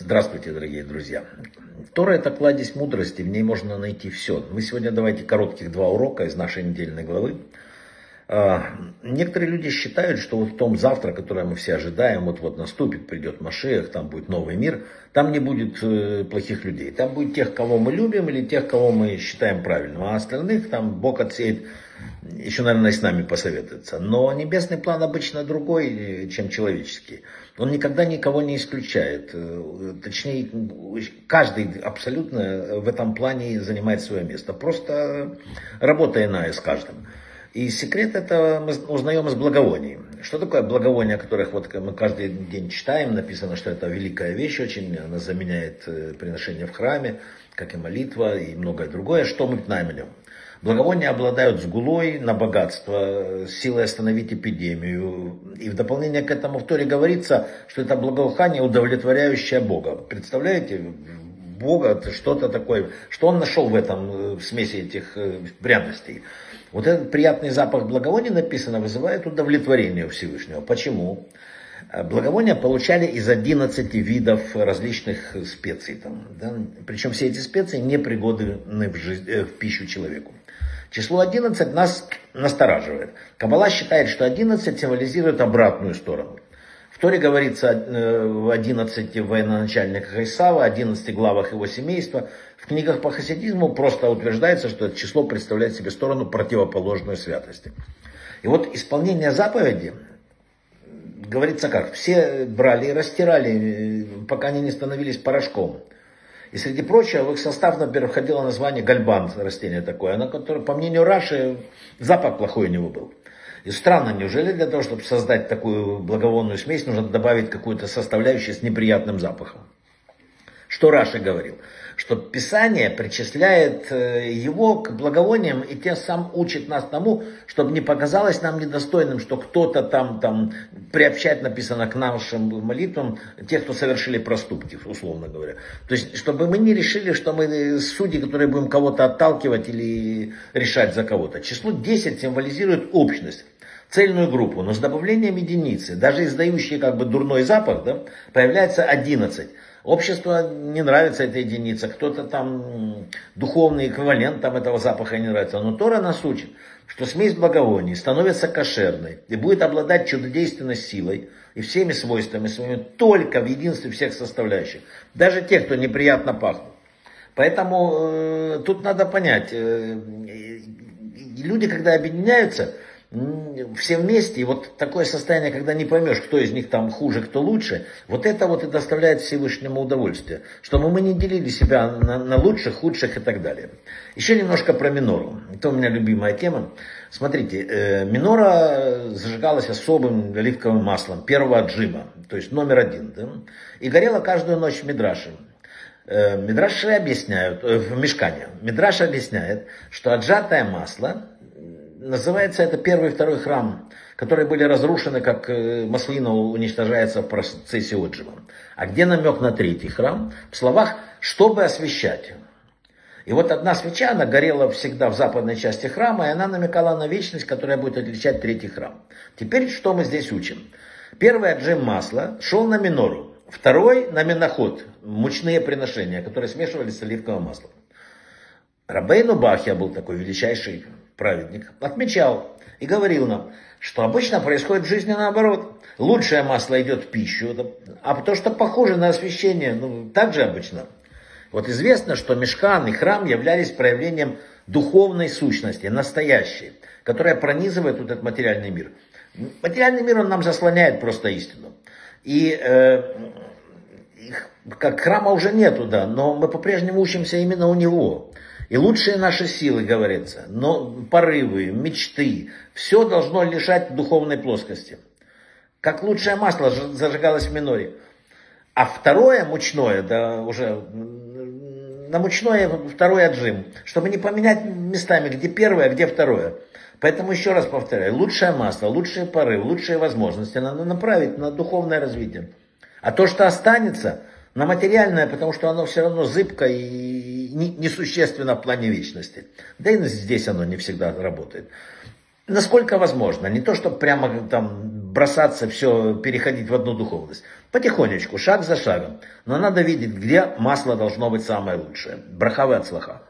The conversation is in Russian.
Здравствуйте, дорогие друзья. Тора – это кладезь мудрости, в ней можно найти все. Мы сегодня давайте коротких два урока из нашей недельной главы. А, некоторые люди считают, что вот в том завтра, которое мы все ожидаем, вот-вот наступит, придет Машех, там будет новый мир, там не будет э, плохих людей. Там будет тех, кого мы любим или тех, кого мы считаем правильным. А остальных там Бог отсеет, еще, наверное, с нами посоветуется. Но небесный план обычно другой, э, чем человеческий. Он никогда никого не исключает. Э, точнее, каждый абсолютно в этом плане занимает свое место. Просто работа иная с каждым. И секрет это мы узнаем из благовоний. Что такое благовония, о которых вот мы каждый день читаем, написано, что это великая вещь очень, она заменяет э, приношение в храме, как и молитва и многое другое. Что мы знаем о нем? Благовония обладают сгулой на богатство, силой остановить эпидемию. И в дополнение к этому в Торе говорится, что это благоухание, удовлетворяющее Бога. Представляете, Бога что-то такое, что он нашел в этом, э, в смеси этих э, пряностей. Вот этот приятный запах благовония, написано, вызывает удовлетворение Всевышнего. Почему? Э, благовония получали из 11 видов различных специй. Там, да? Причем все эти специи не пригодны в, жизнь, в пищу человеку. Число 11 нас настораживает. Кабала считает, что 11 символизирует обратную сторону. В Торе говорится э, в 11 военачальниках Исава, 11 главах его семейства. В книгах по хасидизму просто утверждается, что это число представляет себе сторону противоположной святости. И вот исполнение заповеди, говорится как, все брали и растирали, э, пока они не становились порошком. И среди прочего в их состав, например, входило название гальбан, растение такое, на которое, по мнению Раши, запах плохой у него был. И странно, неужели для того, чтобы создать такую благовонную смесь, нужно добавить какую-то составляющую с неприятным запахом? Что Раши говорил? Что Писание причисляет э, его к благовониям и тем сам учит нас тому, чтобы не показалось нам недостойным, что кто-то там, там приобщать написано к нашим молитвам тех, кто совершили проступки, условно говоря. То есть, чтобы мы не решили, что мы судьи, которые будем кого-то отталкивать или решать за кого-то. Число 10 символизирует общность цельную группу, но с добавлением единицы, даже издающие как бы дурной запах, да, появляется 11. Общество не нравится эта единица, кто-то там духовный эквивалент там этого запаха не нравится. Но Тора нас учит, что смесь благовоний становится кошерной и будет обладать чудодейственной силой и всеми свойствами своими только в единстве всех составляющих. Даже те, кто неприятно пахнут. Поэтому э, тут надо понять, э, люди, когда объединяются, все вместе, и вот такое состояние, когда не поймешь, кто из них там хуже, кто лучше, вот это вот и доставляет Всевышнему удовольствие, чтобы мы не делили себя на, на лучших, худших и так далее. Еще немножко про минору. Это у меня любимая тема. Смотрите, э, минора зажигалась особым оливковым маслом, первого отжима, то есть номер один. Да? И горела каждую ночь в Мидраше. Э, Мидраши объясняют, э, в мешкане, Мидраш объясняет, что отжатое масло называется это первый и второй храм, которые были разрушены, как э, маслина уничтожается в процессе отжима. А где намек на третий храм? В словах «чтобы освещать». И вот одна свеча, она горела всегда в западной части храма, и она намекала на вечность, которая будет отличать третий храм. Теперь что мы здесь учим? Первый отжим масла шел на минору, второй на миноход, мучные приношения, которые смешивались с оливковым маслом. Рабейну Бахья был такой величайший праведник, отмечал и говорил нам, что обычно происходит в жизни наоборот. Лучшее масло идет в пищу, а то, что похоже на освещение, ну, так же обычно. Вот известно, что мешкан и храм являлись проявлением духовной сущности, настоящей, которая пронизывает вот этот материальный мир. Материальный мир, он нам заслоняет просто истину. И э, как храма уже нету, да, но мы по-прежнему учимся именно у него. И лучшие наши силы, говорится, но порывы, мечты, все должно лишать духовной плоскости. Как лучшее масло зажигалось в миноре. А второе мучное, да, уже на мучное второй отжим, чтобы не поменять местами, где первое, а где второе. Поэтому еще раз повторяю, лучшее масло, лучшие порывы, лучшие возможности надо направить на духовное развитие. А то, что останется, на материальное, потому что оно все равно зыбко и несущественно в плане вечности. Да и здесь оно не всегда работает. Насколько возможно, не то, чтобы прямо там бросаться все, переходить в одну духовность. Потихонечку, шаг за шагом. Но надо видеть, где масло должно быть самое лучшее. Брахавы от слаха.